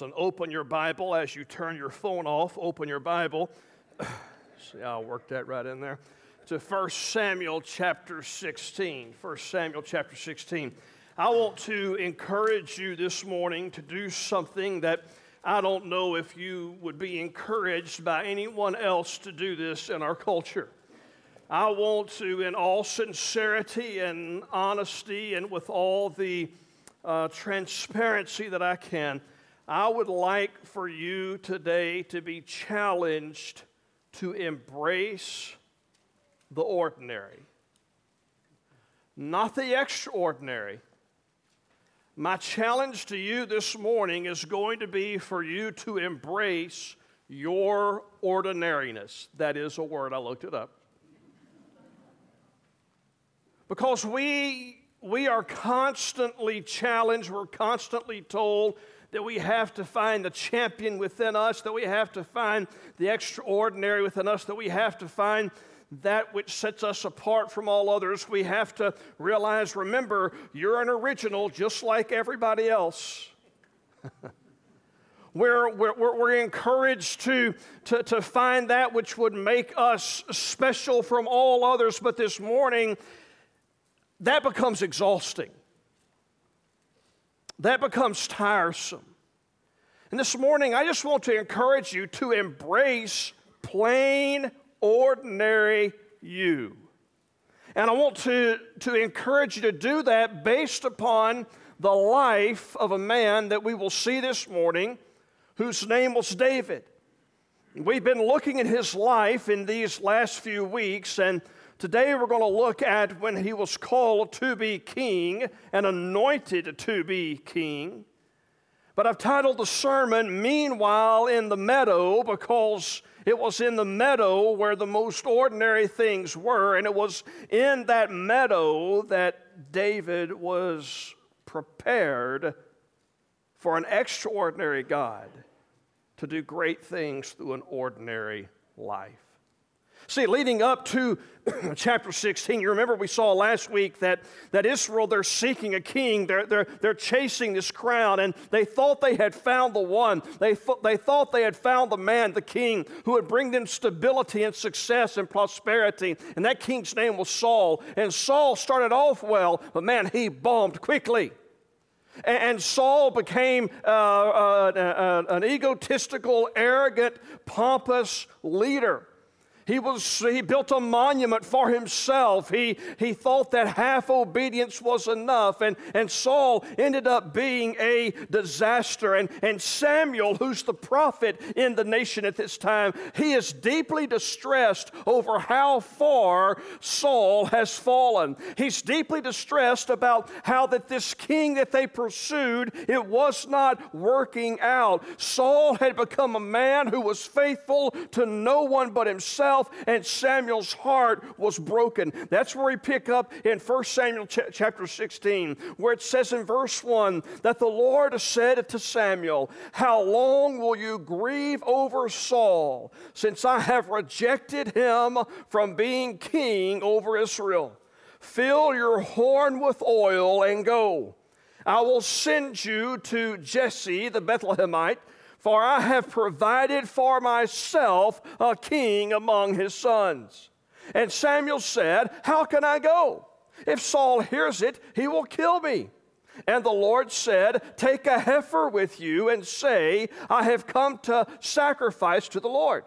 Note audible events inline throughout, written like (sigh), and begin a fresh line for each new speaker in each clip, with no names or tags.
And open your Bible as you turn your phone off. Open your Bible. (sighs) See, I'll work that right in there. To 1 Samuel chapter 16. 1 Samuel chapter 16. I want to encourage you this morning to do something that I don't know if you would be encouraged by anyone else to do this in our culture. I want to, in all sincerity and honesty and with all the uh, transparency that I can, I would like for you today to be challenged to embrace the ordinary, not the extraordinary. My challenge to you this morning is going to be for you to embrace your ordinariness. That is a word, I looked it up. Because we we are constantly challenged, we're constantly told that we have to find the champion within us, that we have to find the extraordinary within us, that we have to find that which sets us apart from all others. We have to realize, remember, you're an original just like everybody else. (laughs) we're, we're, we're encouraged to, to, to find that which would make us special from all others. But this morning, that becomes exhausting. That becomes tiresome. And this morning, I just want to encourage you to embrace plain, ordinary you. And I want to, to encourage you to do that based upon the life of a man that we will see this morning whose name was David. We've been looking at his life in these last few weeks, and Today we're going to look at when he was called to be king and anointed to be king. But I've titled the sermon, Meanwhile in the Meadow, because it was in the meadow where the most ordinary things were, and it was in that meadow that David was prepared for an extraordinary God to do great things through an ordinary life. See, leading up to (clears throat) chapter 16, you remember we saw last week that, that Israel, they're seeking a king. They're, they're, they're chasing this crown, and they thought they had found the one. They, th- they thought they had found the man, the king, who would bring them stability and success and prosperity. And that king's name was Saul. And Saul started off well, but man, he bombed quickly. And Saul became uh, uh, uh, an egotistical, arrogant, pompous leader. He, was, he built a monument for himself. He, he thought that half obedience was enough. And, and Saul ended up being a disaster. And, and Samuel, who's the prophet in the nation at this time, he is deeply distressed over how far Saul has fallen. He's deeply distressed about how that this king that they pursued, it was not working out. Saul had become a man who was faithful to no one but himself himself, and Samuel's heart was broken. That's where we pick up in 1 Samuel ch- chapter 16, where it says in verse 1 that the Lord said to Samuel, How long will you grieve over Saul, since I have rejected him from being king over Israel? Fill your horn with oil and go. I will send you to Jesse the Bethlehemite for I have provided for myself a king among his sons. And Samuel said, How can I go? If Saul hears it, he will kill me. And the Lord said, Take a heifer with you and say, I have come to sacrifice to the Lord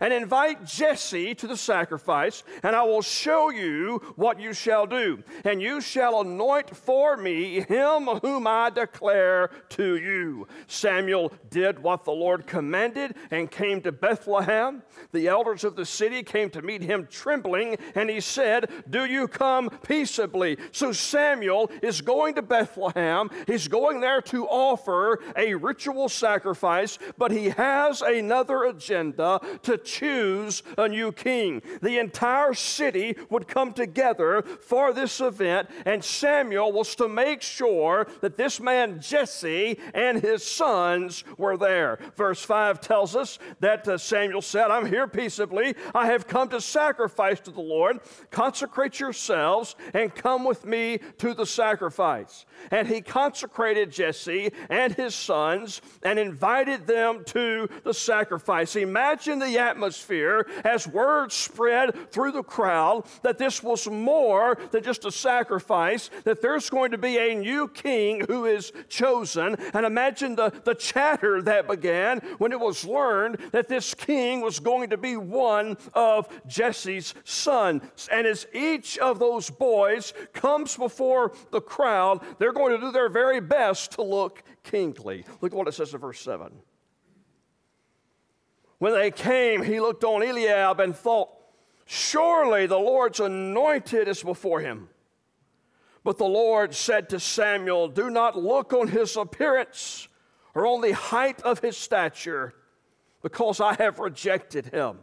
and invite Jesse to the sacrifice, and I will show you what you shall do. And you shall anoint for me him whom I declare to you. Samuel did what the Lord commanded and came to Bethlehem. The elders of the city came to meet him trembling, and he said, Do you come peaceably? So Samuel is going to Bethlehem. He's going there to offer a ritual sacrifice, but he has another agenda to choose a new king. The entire city would come together for this event, and Samuel was to make sure that this man Jesse and his sons were there. Verse 5 tells us that uh, Samuel said, I'm here peaceably. I have come to sacrifice to the Lord. Consecrate yourselves and come with me to the sacrifice. And he consecrated Jesse and his sons and invited them to the sacrifice. Imagine the atmosphere as word spread through the crowd that this was more than just a sacrifice, that there's going to be a new king who is chosen. And imagine the, the chatter that began when it was learned that this king was going to be one of Jesse's sons. And as each of those boys comes before the crowd, they're going to do their very best to look kingly. Look at what it says in verse 7. When they came, he looked on Eliab and thought, Surely the Lord's anointed is before him. But the Lord said to Samuel, Do not look on his appearance or on the height of his stature, because I have rejected him.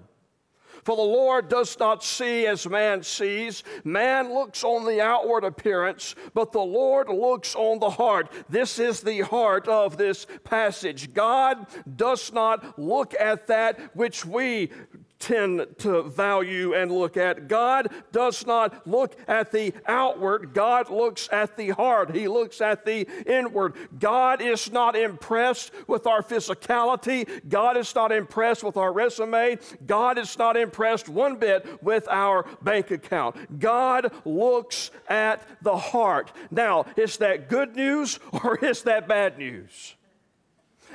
For the Lord does not see as man sees. Man looks on the outward appearance, but the Lord looks on the heart. This is the heart of this passage. God does not look at that which we tend to value and look at. God does not look at the outward, God looks at the heart. He looks at the inward. God is not impressed with our physicality, God is not impressed with our resume, God is not impressed one bit with our bank account. God looks at the heart. Now, is that good news or (laughs) is that bad news?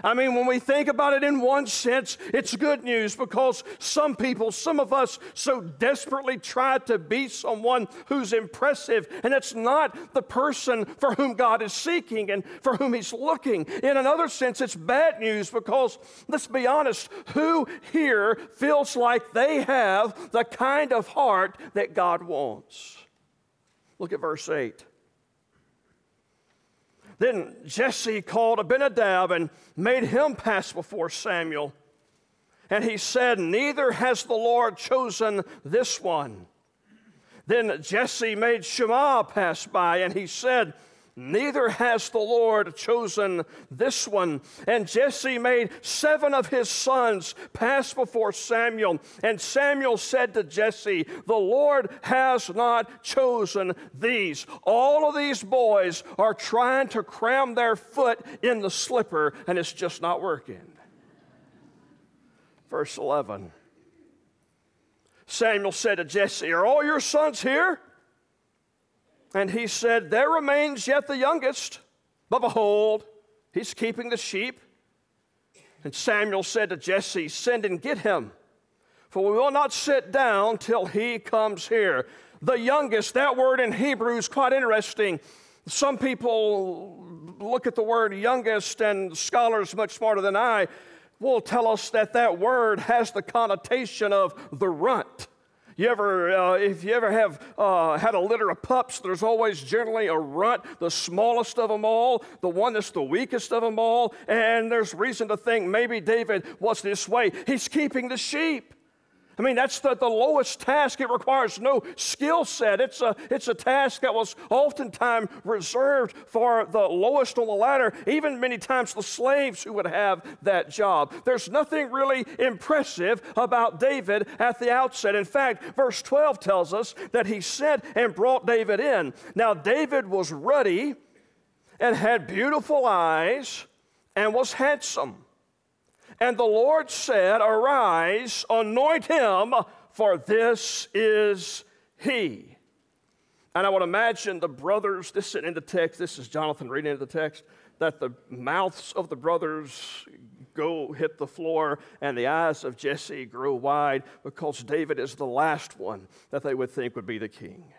I mean, when we think about it in one sense, it's good news because some people, some of us, so desperately try to be someone who's impressive, and it's not the person for whom God is seeking and for whom He's looking. In another sense, it's bad news because, let's be honest, who here feels like they have the kind of heart that God wants? Look at verse 8. Then Jesse called Abinadab and made him pass before Samuel. And he said, Neither has the Lord chosen this one. Then Jesse made Shammah pass by, and he said, Neither has the Lord chosen this one. And Jesse made seven of his sons pass before Samuel. And Samuel said to Jesse, The Lord has not chosen these. All of these boys are trying to cram their foot in the slipper, and it's just not working. Verse 11 Samuel said to Jesse, Are all your sons here? And he said, There remains yet the youngest, but behold, he's keeping the sheep. And Samuel said to Jesse, Send and get him, for we will not sit down till he comes here. The youngest, that word in Hebrew is quite interesting. Some people look at the word youngest, and scholars much smarter than I will tell us that that word has the connotation of the runt. You ever, uh, if you ever have uh, had a litter of pups, there's always generally a runt, the smallest of them all, the one that's the weakest of them all. And there's reason to think maybe David was this way. He's keeping the sheep. I mean, that's the, the lowest task. It requires no skill set. It's a, it's a task that was oftentimes reserved for the lowest on the ladder, even many times the slaves who would have that job. There's nothing really impressive about David at the outset. In fact, verse 12 tells us that he sent and brought David in. Now, David was ruddy and had beautiful eyes and was handsome. And the Lord said, Arise, anoint him, for this is he. And I would imagine the brothers, this is in the text, this is Jonathan reading into the text, that the mouths of the brothers go hit the floor and the eyes of Jesse grow wide because David is the last one that they would think would be the king.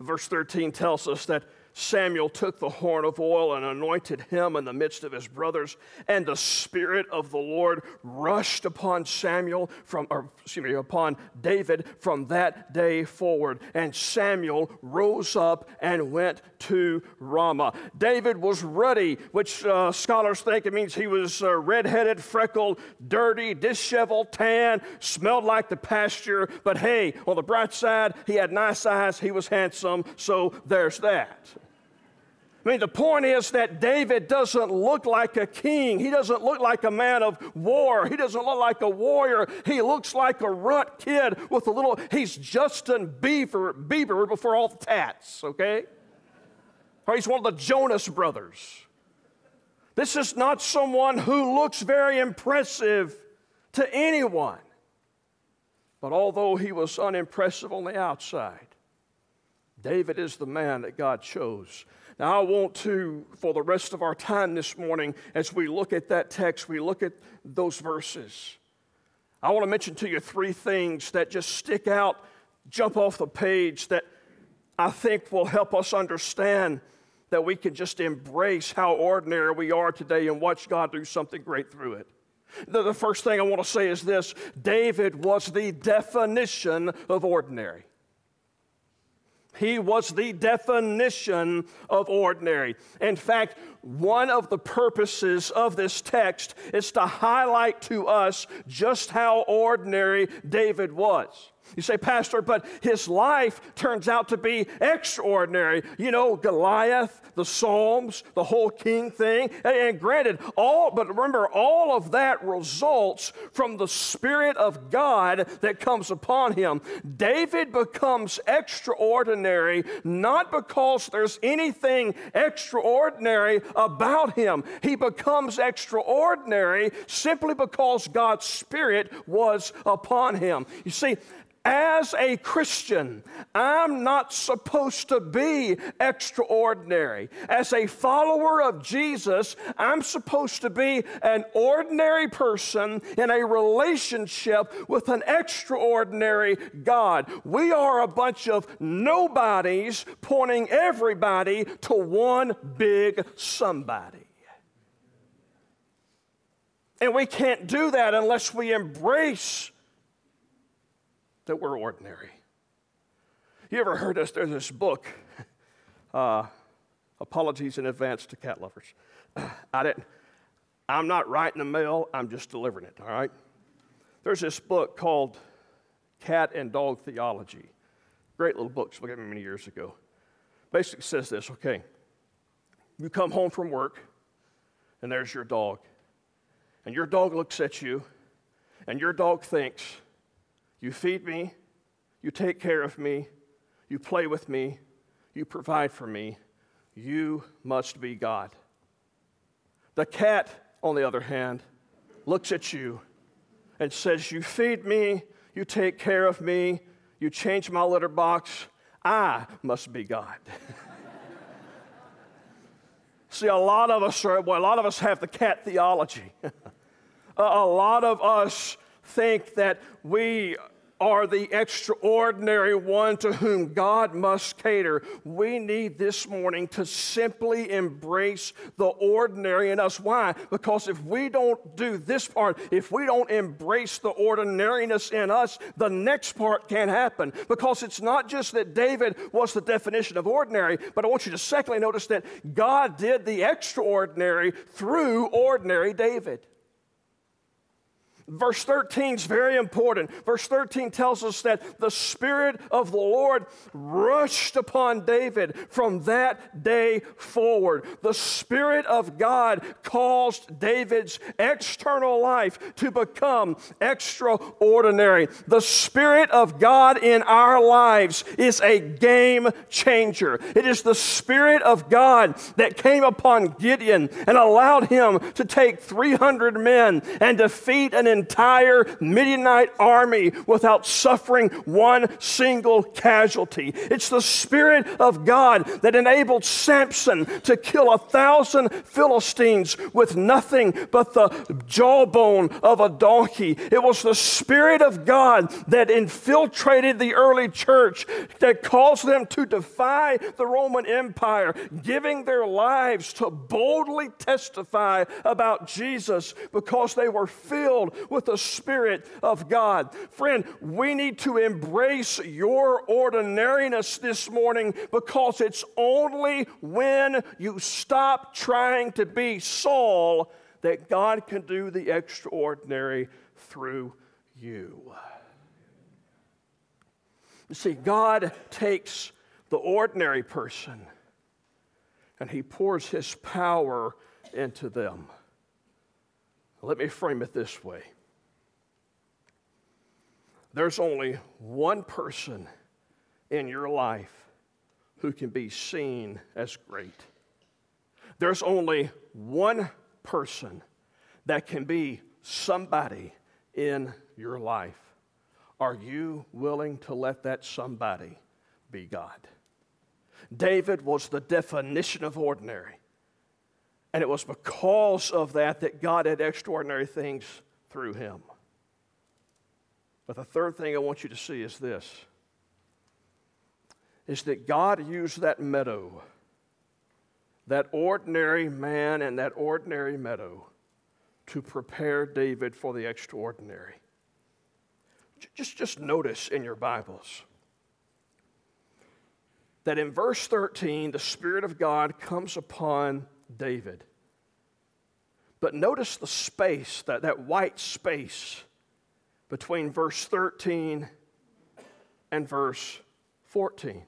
Verse 13 tells us that Samuel took the horn of oil and anointed him in the midst of his brothers, and the Spirit of the Lord rushed upon Samuel from, or excuse me, upon David from that day forward. And Samuel rose up and went to Ramah. David was ruddy, which uh, scholars think it means he was uh, redheaded, freckled, dirty, disheveled, tan, smelled like the pasture. But hey, on the bright side, he had nice eyes, he was handsome, so there's that. I mean, the point is that David doesn't look like a king. He doesn't look like a man of war. He doesn't look like a warrior. He looks like a runt kid with a little, he's Justin Bieber, Bieber before all the tats, okay? Or he's one of the Jonas brothers. This is not someone who looks very impressive to anyone. But although he was unimpressive on the outside, David is the man that God chose now, I want to, for the rest of our time this morning, as we look at that text, we look at those verses. I want to mention to you three things that just stick out, jump off the page, that I think will help us understand that we can just embrace how ordinary we are today and watch God do something great through it. The, the first thing I want to say is this David was the definition of ordinary. He was the definition of ordinary. In fact, one of the purposes of this text is to highlight to us just how ordinary David was. You say, Pastor, but his life turns out to be extraordinary. You know, Goliath, the Psalms, the whole king thing. And granted, all, but remember, all of that results from the Spirit of God that comes upon him. David becomes extraordinary not because there's anything extraordinary about him, he becomes extraordinary simply because God's Spirit was upon him. You see, as a Christian, I'm not supposed to be extraordinary. As a follower of Jesus, I'm supposed to be an ordinary person in a relationship with an extraordinary God. We are a bunch of nobodies pointing everybody to one big somebody. And we can't do that unless we embrace that we're ordinary. You ever heard us? There's this book, (laughs) uh, Apologies in Advance to Cat Lovers. (clears throat) I didn't, I'm not writing the mail, I'm just delivering it, all right? There's this book called Cat and Dog Theology. Great little book, spoke me many years ago. Basically says this okay, you come home from work, and there's your dog. And your dog looks at you, and your dog thinks, you feed me, you take care of me, you play with me, you provide for me. You must be God. The cat, on the other hand, looks at you and says, You feed me, you take care of me, you change my litter box. I must be God. (laughs) See, a lot of us are, well, a lot of us have the cat theology. (laughs) a lot of us think that we are the extraordinary one to whom God must cater. We need this morning to simply embrace the ordinary in us. Why? Because if we don't do this part, if we don't embrace the ordinariness in us, the next part can't happen. Because it's not just that David was the definition of ordinary, but I want you to secondly notice that God did the extraordinary through ordinary David. Verse 13 is very important. Verse 13 tells us that the Spirit of the Lord rushed upon David from that day forward. The Spirit of God caused David's external life to become extraordinary. The Spirit of God in our lives is a game changer. It is the Spirit of God that came upon Gideon and allowed him to take 300 men and defeat an entire Midianite army without suffering one single casualty. It's the Spirit of God that enabled Samson to kill a thousand Philistines with nothing but the jawbone of a donkey. It was the Spirit of God that infiltrated the early church that caused them to defy the Roman Empire, giving their lives to boldly testify about Jesus because they were filled with the Spirit of God. Friend, we need to embrace your ordinariness this morning because it's only when you stop trying to be Saul that God can do the extraordinary through you. You see, God takes the ordinary person and he pours his power into them. Let me frame it this way there's only one person in your life who can be seen as great. There's only one person that can be somebody in your life. Are you willing to let that somebody be God? David was the definition of ordinary. And it was because of that that God had extraordinary things through him. But the third thing I want you to see is this is that God used that meadow, that ordinary man and that ordinary meadow, to prepare David for the extraordinary. Just, just notice in your Bibles that in verse 13, the Spirit of God comes upon David. But notice the space, that, that white space between verse 13 and verse 14.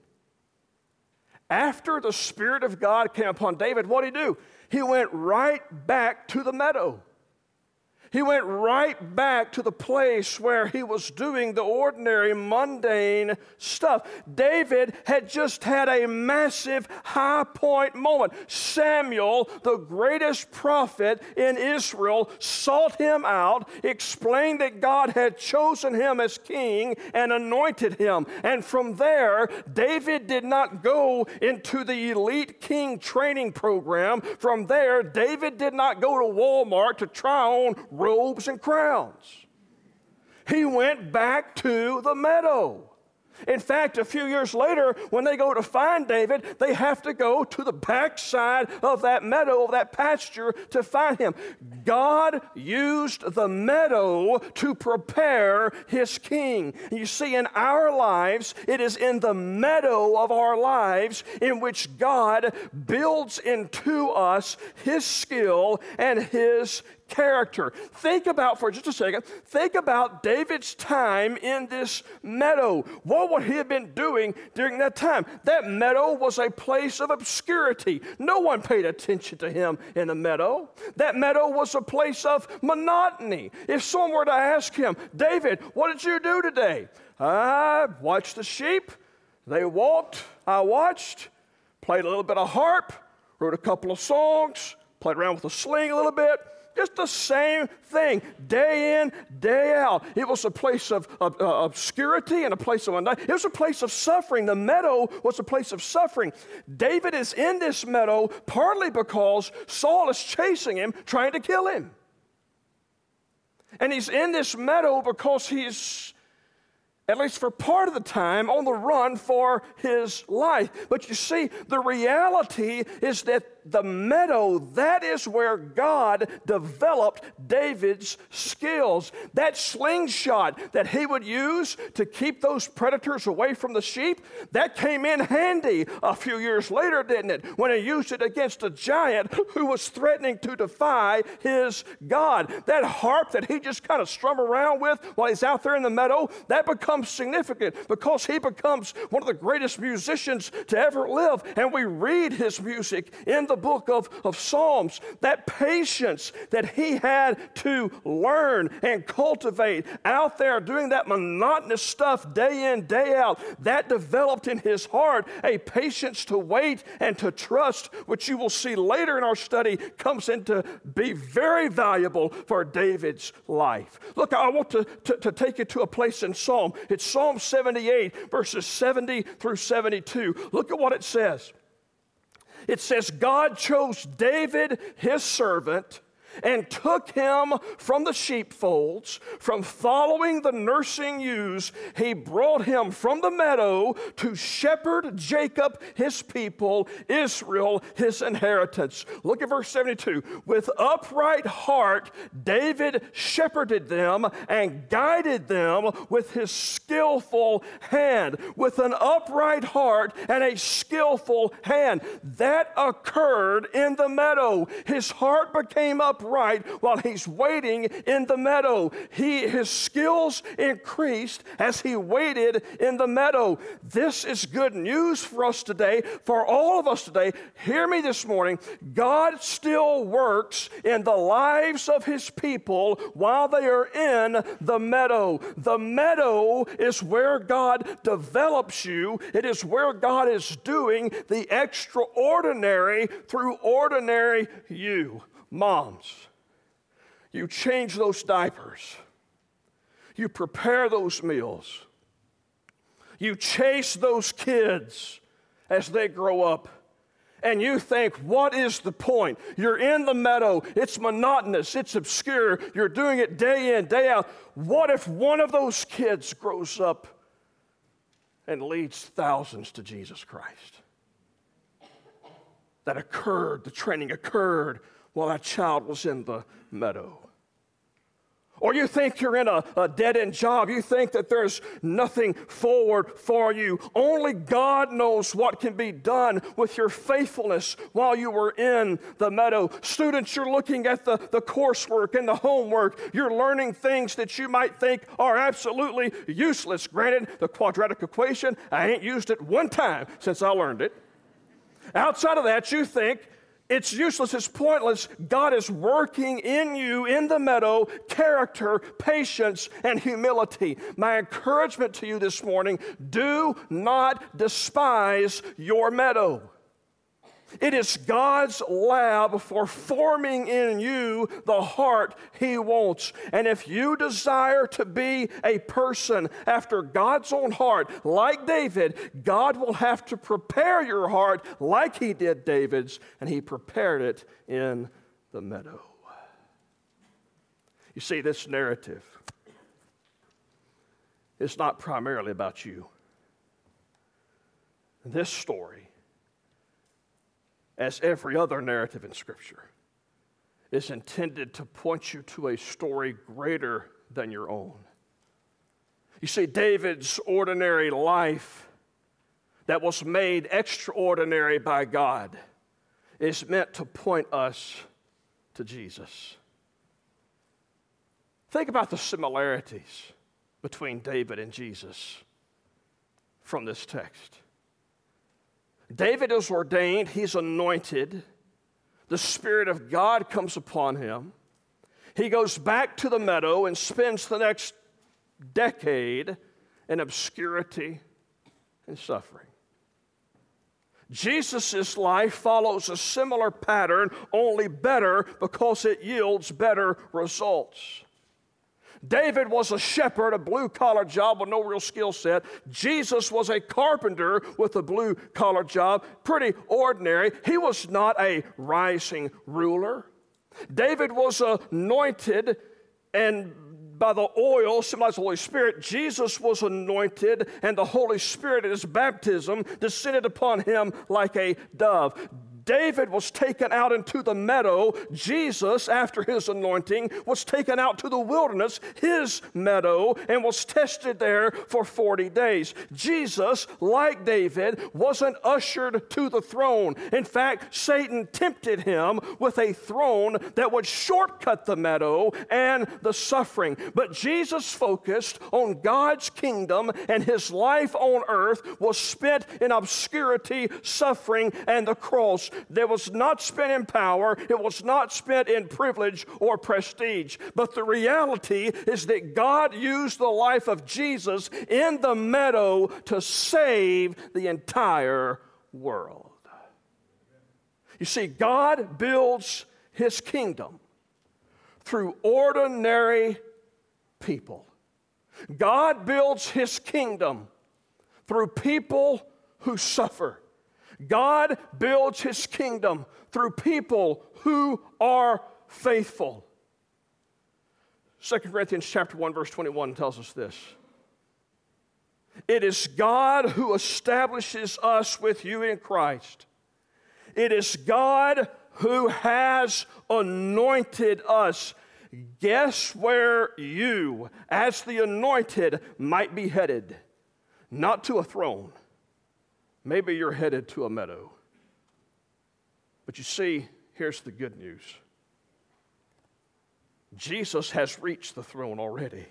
After the Spirit of God came upon David, what did he do? He went right back to the meadow. He went right back to the place where he was doing the ordinary, mundane stuff. David had just had a massive high point moment. Samuel, the greatest prophet in Israel, sought him out, explained that God had chosen him as king and anointed him. And from there, David did not go into the elite king training program. From there, David did not go to Walmart to try on robes and crowns. He went back to the meadow. In fact, a few years later, when they go to find David, they have to go to the backside of that meadow, of that pasture, to find him. God used the meadow to prepare his king. You see, in our lives, it is in the meadow of our lives in which God builds into us his skill and his character. Think about, for just a second, think about David's time in this meadow. What would he have been doing during that time? That meadow was a place of obscurity. No one paid attention to him in the meadow. That meadow was a place of monotony. If someone were to ask him, David, what did you do today? I watched the sheep. They walked. I watched, played a little bit of harp, wrote a couple of songs, played around with a sling a little bit just the same thing, day in, day out. It was a place of, of uh, obscurity and a place of undying. It was a place of suffering. The meadow was a place of suffering. David is in this meadow partly because Saul is chasing him, trying to kill him. And he's in this meadow because he's at least for part of the time, on the run for his life. But you see, the reality is that the meadow, that is where God developed David's skills. That slingshot that he would use to keep those predators away from the sheep, that came in handy a few years later, didn't it? When he used it against a giant who was threatening to defy his God. That harp that he just kind of strum around with while he's out there in the meadow, that becomes significant because he becomes one of the greatest musicians to ever live. And we read his music in the the book of, of Psalms, that patience that he had to learn and cultivate out there doing that monotonous stuff day in, day out, that developed in his heart a patience to wait and to trust, which you will see later in our study comes into be very valuable for David's life. Look, I want to, to, to take you to a place in Psalm. It's Psalm 78, verses 70 through 72. Look at what it says. It says, God chose David, his servant and took him from the sheepfolds, from following the nursing ewes. He brought him from the meadow to shepherd Jacob, his people, Israel, his inheritance. Look at verse 72. With upright heart, David shepherded them and guided them with his skillful hand. With an upright heart and a skillful hand. That occurred in the meadow. His heart became upright upright while he's waiting in the meadow. He, his skills increased as he waited in the meadow. This is good news for us today, for all of us today. Hear me this morning. God still works in the lives of his people while they are in the meadow. The meadow is where God develops you, it is where God is doing the extraordinary through ordinary you. Moms, you change those diapers, you prepare those meals, you chase those kids as they grow up. And you think, what is the point? You're in the meadow, it's monotonous, it's obscure, you're doing it day in, day out. What if one of those kids grows up and leads thousands to Jesus Christ? That occurred, the training occurred while that child was in the meadow. Or you think you're in a, a dead end job. You think that there's nothing forward for you. Only God knows what can be done with your faithfulness while you were in the meadow. Students, you're looking at the, the coursework and the homework. You're learning things that you might think are absolutely useless. Granted, the quadratic equation, I ain't used it one time since I learned it. Outside of that, you think it's useless, it's pointless. God is working in you in the meadow character, patience, and humility. My encouragement to you this morning do not despise your meadow. It is God's lab for forming in you the heart He wants. And if you desire to be a person after God's own heart, like David, God will have to prepare your heart like He did David's, and He prepared it in the meadow. You see, this narrative is not primarily about you. This story as every other narrative in Scripture, is intended to point you to a story greater than your own. You see, David's ordinary life that was made extraordinary by God is meant to point us to Jesus. Think about the similarities between David and Jesus from this text. David is ordained, he's anointed. The Spirit of God comes upon him. He goes back to the meadow and spends the next decade in obscurity and suffering. Jesus' life follows a similar pattern, only better because it yields better results. David was a shepherd, a blue collar job with no real skill set. Jesus was a carpenter with a blue collar job, pretty ordinary. He was not a rising ruler. David was anointed and by the oil, symbolized the Holy Spirit, Jesus was anointed, and the Holy Spirit at his baptism descended upon him like a dove. David was taken out into the meadow. Jesus, after his anointing, was taken out to the wilderness, his meadow, and was tested there for 40 days. Jesus, like David, wasn't ushered to the throne. In fact, Satan tempted him with a throne that would shortcut the meadow and the suffering. But Jesus focused on God's kingdom, and his life on earth was spent in obscurity, suffering, and the cross. That was not spent in power, it was not spent in privilege or prestige. But the reality is that God used the life of Jesus in the meadow to save the entire world. You see, God builds his kingdom through ordinary people. God builds his kingdom through people who suffer. God builds his kingdom through people who are faithful. 2 Corinthians chapter 1 verse 21 tells us this. It is God who establishes us with you in Christ. It is God who has anointed us. Guess where you, as the anointed, might be headed? Not to a throne. Maybe you're headed to a meadow. But you see, here's the good news Jesus has reached the throne already.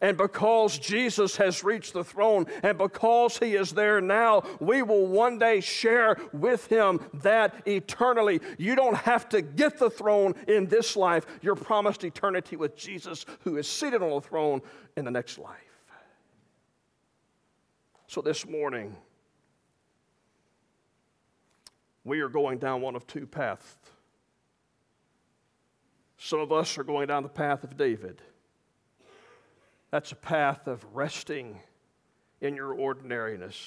And because Jesus has reached the throne and because he is there now, we will one day share with him that eternally. You don't have to get the throne in this life. You're promised eternity with Jesus who is seated on the throne in the next life. So this morning, we are going down one of two paths. Some of us are going down the path of David. That's a path of resting in your ordinariness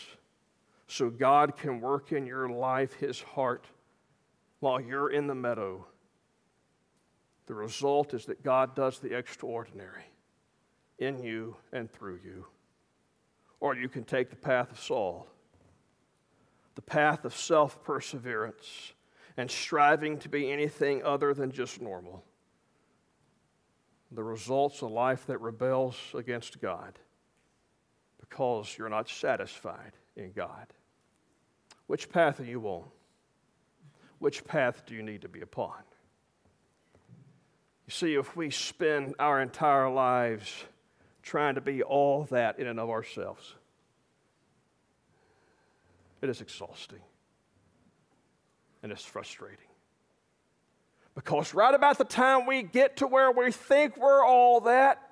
so God can work in your life His heart while you're in the meadow. The result is that God does the extraordinary in you and through you. Or you can take the path of Saul, the path of self perseverance and striving to be anything other than just normal the results a life that rebels against God because you're not satisfied in God. Which path are you on? Which path do you need to be upon? You see, if we spend our entire lives trying to be all that in and of ourselves, it is exhausting and it's frustrating. Because right about the time we get to where we think we're all that,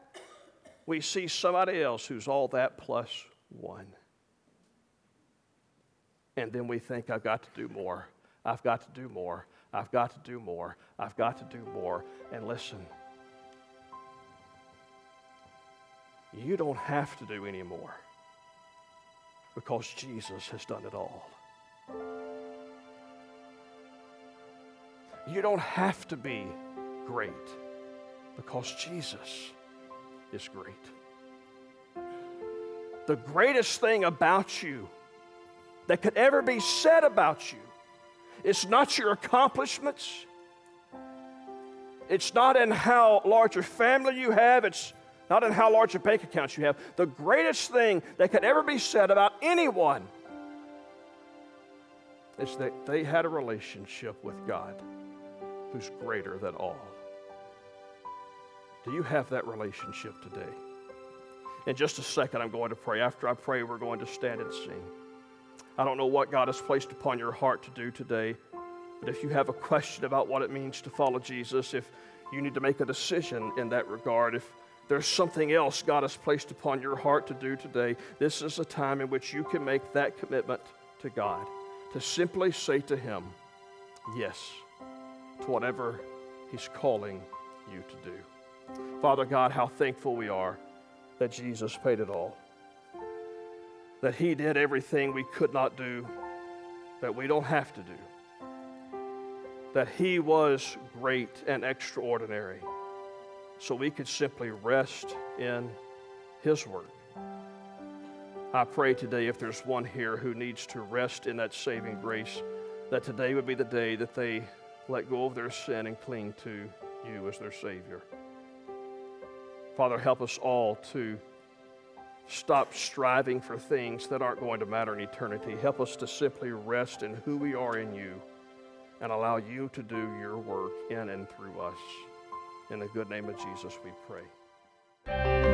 we see somebody else who's all that plus one. And then we think, I've got to do more. I've got to do more. I've got to do more. I've got to do more. And listen, you don't have to do any more because Jesus has done it all. You don't have to be great because Jesus is great. The greatest thing about you that could ever be said about you is not your accomplishments. It's not in how large a family you have. It's not in how large a bank account you have. The greatest thing that could ever be said about anyone is that they had a relationship with God who's greater than all. Do you have that relationship today? In just a second, I'm going to pray. After I pray, we're going to stand and sing. I don't know what God has placed upon your heart to do today, but if you have a question about what it means to follow Jesus, if you need to make a decision in that regard, if there's something else God has placed upon your heart to do today, this is a time in which you can make that commitment to God, to simply say to Him, Yes to whatever He's calling you to do. Father God, how thankful we are that Jesus paid it all. That He did everything we could not do, that we don't have to do. That He was great and extraordinary, so we could simply rest in His work. I pray today if there's one here who needs to rest in that saving grace, that today would be the day that they let go of their sin and cling to you as their Savior. Father, help us all to stop striving for things that aren't going to matter in eternity. Help us to simply rest in who we are in you and allow you to do your work in and through us. In the good name of Jesus, we pray.